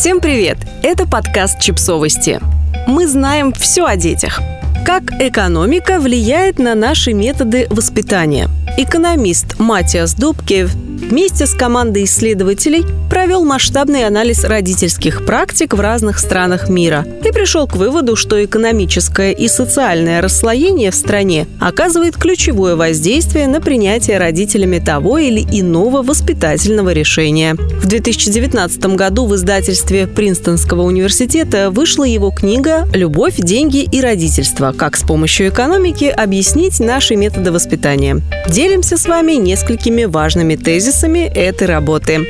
Всем привет! Это подкаст «Чипсовости». Мы знаем все о детях. Как экономика влияет на наши методы воспитания? Экономист Матиас Дубке вместе с командой исследователей провел масштабный анализ родительских практик в разных странах мира и пришел к выводу, что экономическое и социальное расслоение в стране оказывает ключевое воздействие на принятие родителями того или иного воспитательного решения. В 2019 году в издательстве Принстонского университета вышла его книга «Любовь, деньги и родительство. Как с помощью экономики объяснить наши методы воспитания». Делимся с вами несколькими важными тезисами этой работы.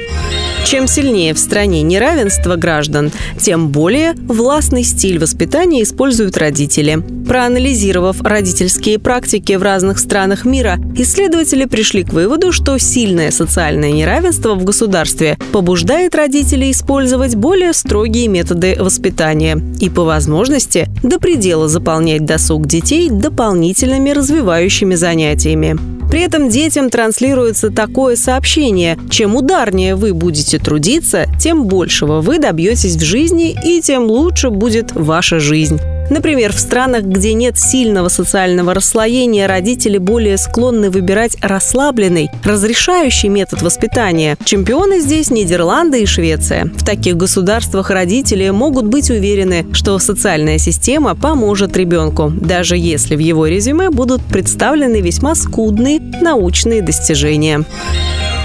Чем сильнее в стране неравенство граждан, тем более властный стиль воспитания используют родители. Проанализировав родительские практики в разных странах мира, исследователи пришли к выводу, что сильное социальное неравенство в государстве побуждает родителей использовать более строгие методы воспитания и, по возможности, до предела заполнять досуг детей дополнительными развивающими занятиями. При этом детям транслируется такое сообщение. Чем ударнее вы будете трудиться, тем большего вы добьетесь в жизни и тем лучше будет ваша жизнь. Например, в странах, где нет сильного социального расслоения, родители более склонны выбирать расслабленный, разрешающий метод воспитания. Чемпионы здесь Нидерланды и Швеция. В таких государствах родители могут быть уверены, что социальная система поможет ребенку, даже если в его резюме будут представлены весьма скудные научные достижения.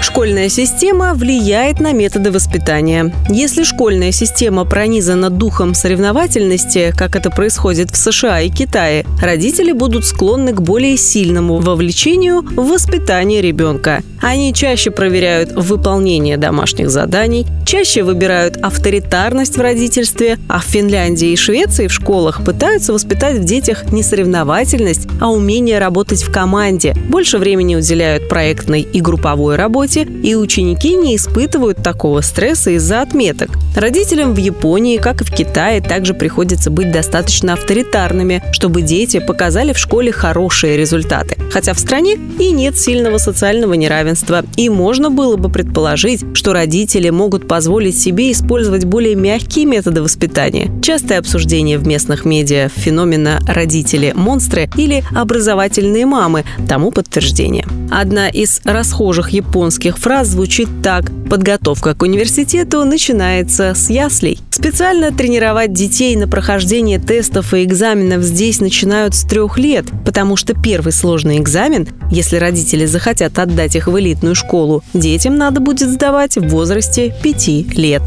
Школьная система влияет на методы воспитания. Если школьная система пронизана духом соревновательности, как это происходит в США и Китае, родители будут склонны к более сильному вовлечению в воспитание ребенка. Они чаще проверяют выполнение домашних заданий, чаще выбирают авторитарность в родительстве, а в Финляндии и Швеции в школах пытаются воспитать в детях не соревновательность, а умение работать в команде. Больше времени уделяют проектной и групповой работе, и ученики не испытывают такого стресса из-за отметок. Родителям в Японии, как и в Китае, также приходится быть достаточно авторитарными, чтобы дети показали в школе хорошие результаты. Хотя в стране и нет сильного социального неравенства, и можно было бы предположить, что родители могут позволить себе использовать более мягкие методы воспитания. Частое обсуждение в местных медиа феномена «родители-монстры» или «образовательные мамы» тому подтверждение. Одна из расхожих японских фраз звучит так «Подготовка к университету начинается с яслей». Специально тренировать детей на прохождение тестов и экзаменов здесь начинают с трех лет, потому что первый сложный экзамен, если родители захотят отдать их в элитную школу, детям надо будет сдавать в возрасте пяти лет.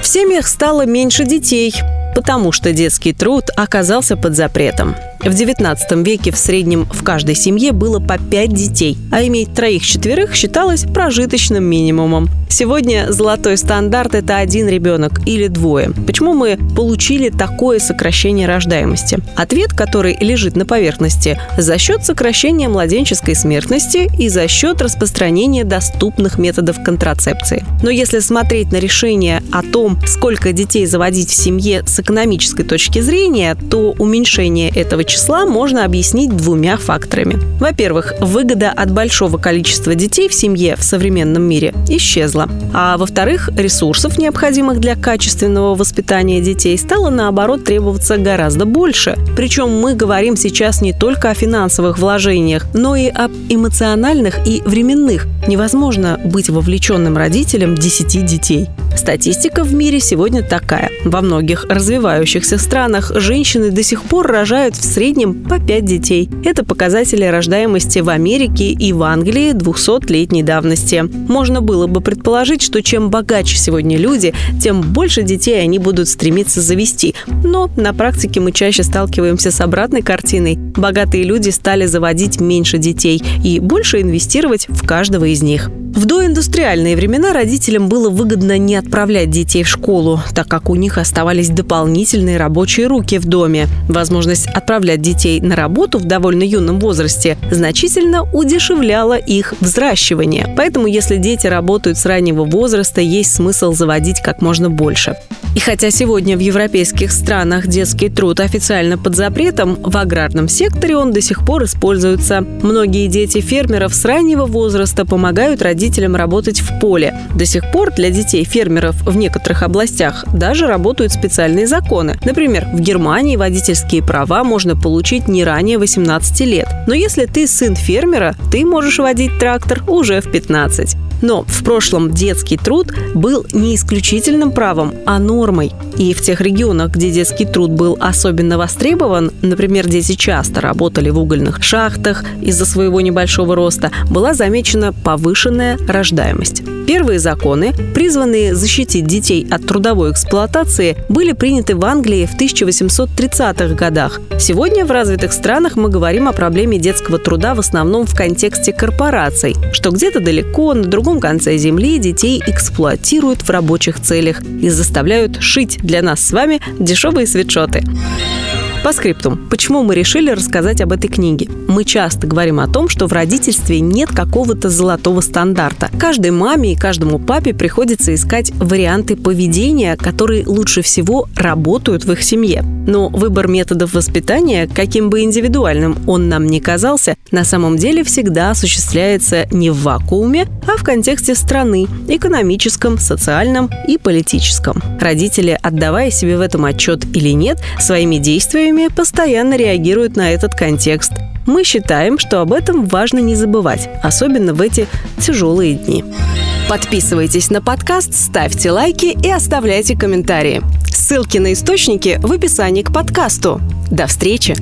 В семьях стало меньше детей, потому что детский труд оказался под запретом. В XIX веке в среднем в каждой семье было по пять детей, а иметь троих-четверых считалось прожиточным минимумом. Сегодня золотой стандарт – это один ребенок или двое. Почему мы получили такое сокращение рождаемости? Ответ, который лежит на поверхности – за счет сокращения младенческой смертности и за счет распространения доступных методов контрацепции. Но если смотреть на решение о том, сколько детей заводить в семье с экономической точки зрения, то уменьшение этого числа можно объяснить двумя факторами. Во-первых, выгода от большого количества детей в семье в современном мире исчезла. А во-вторых, ресурсов, необходимых для качественного воспитания детей, стало наоборот требоваться гораздо больше. Причем мы говорим сейчас не только о финансовых вложениях, но и об эмоциональных и временных. Невозможно быть вовлеченным родителем 10 детей. Статистика в мире сегодня такая. Во многих развивающихся странах женщины до сих пор рожают в среднем по 5 детей. Это показатели рождаемости в Америке и в Англии 200-летней давности. Можно было бы предположить, что чем богаче сегодня люди, тем больше детей они будут стремиться завести. Но на практике мы чаще сталкиваемся с обратной картиной. Богатые люди стали заводить меньше детей и больше инвестировать в каждого из них. В доиндустриальные времена родителям было выгодно не отправлять детей в школу, так как у них оставались дополнительные рабочие руки в доме. Возможность отправлять детей на работу в довольно юном возрасте значительно удешевляла их взращивание. Поэтому, если дети работают с раннего возраста, есть смысл заводить как можно больше. И хотя сегодня в европейских странах детский труд официально под запретом, в аграрном секторе он до сих пор используется. Многие дети фермеров с раннего возраста помогают родителям работать в поле. До сих пор для детей фермеров в некоторых областях даже работают специальные законы. Например, в Германии водительские права можно получить не ранее 18 лет. Но если ты сын фермера, ты можешь водить трактор уже в 15. Но в прошлом детский труд был не исключительным правом, а нормой. И в тех регионах, где детский труд был особенно востребован, например, дети часто работали в угольных шахтах из-за своего небольшого роста, была замечена повышенная рождаемость. Первые законы, призванные защитить детей от трудовой эксплуатации, были приняты в Англии в 1830-х годах. Сегодня в развитых странах мы говорим о проблеме детского труда в основном в контексте корпораций, что где-то далеко, на другом конце земли детей эксплуатируют в рабочих целях и заставляют шить для нас с вами дешевые свитшоты. По скриптум. Почему мы решили рассказать об этой книге? Мы часто говорим о том, что в родительстве нет какого-то золотого стандарта. Каждой маме и каждому папе приходится искать варианты поведения, которые лучше всего работают в их семье. Но выбор методов воспитания, каким бы индивидуальным он нам ни казался, на самом деле всегда осуществляется не в вакууме, а в контексте страны, экономическом, социальном и политическом. Родители, отдавая себе в этом отчет или нет, своими действиями постоянно реагируют на этот контекст. Мы считаем, что об этом важно не забывать, особенно в эти тяжелые дни. Подписывайтесь на подкаст, ставьте лайки и оставляйте комментарии. Ссылки на источники в описании к подкасту. До встречи!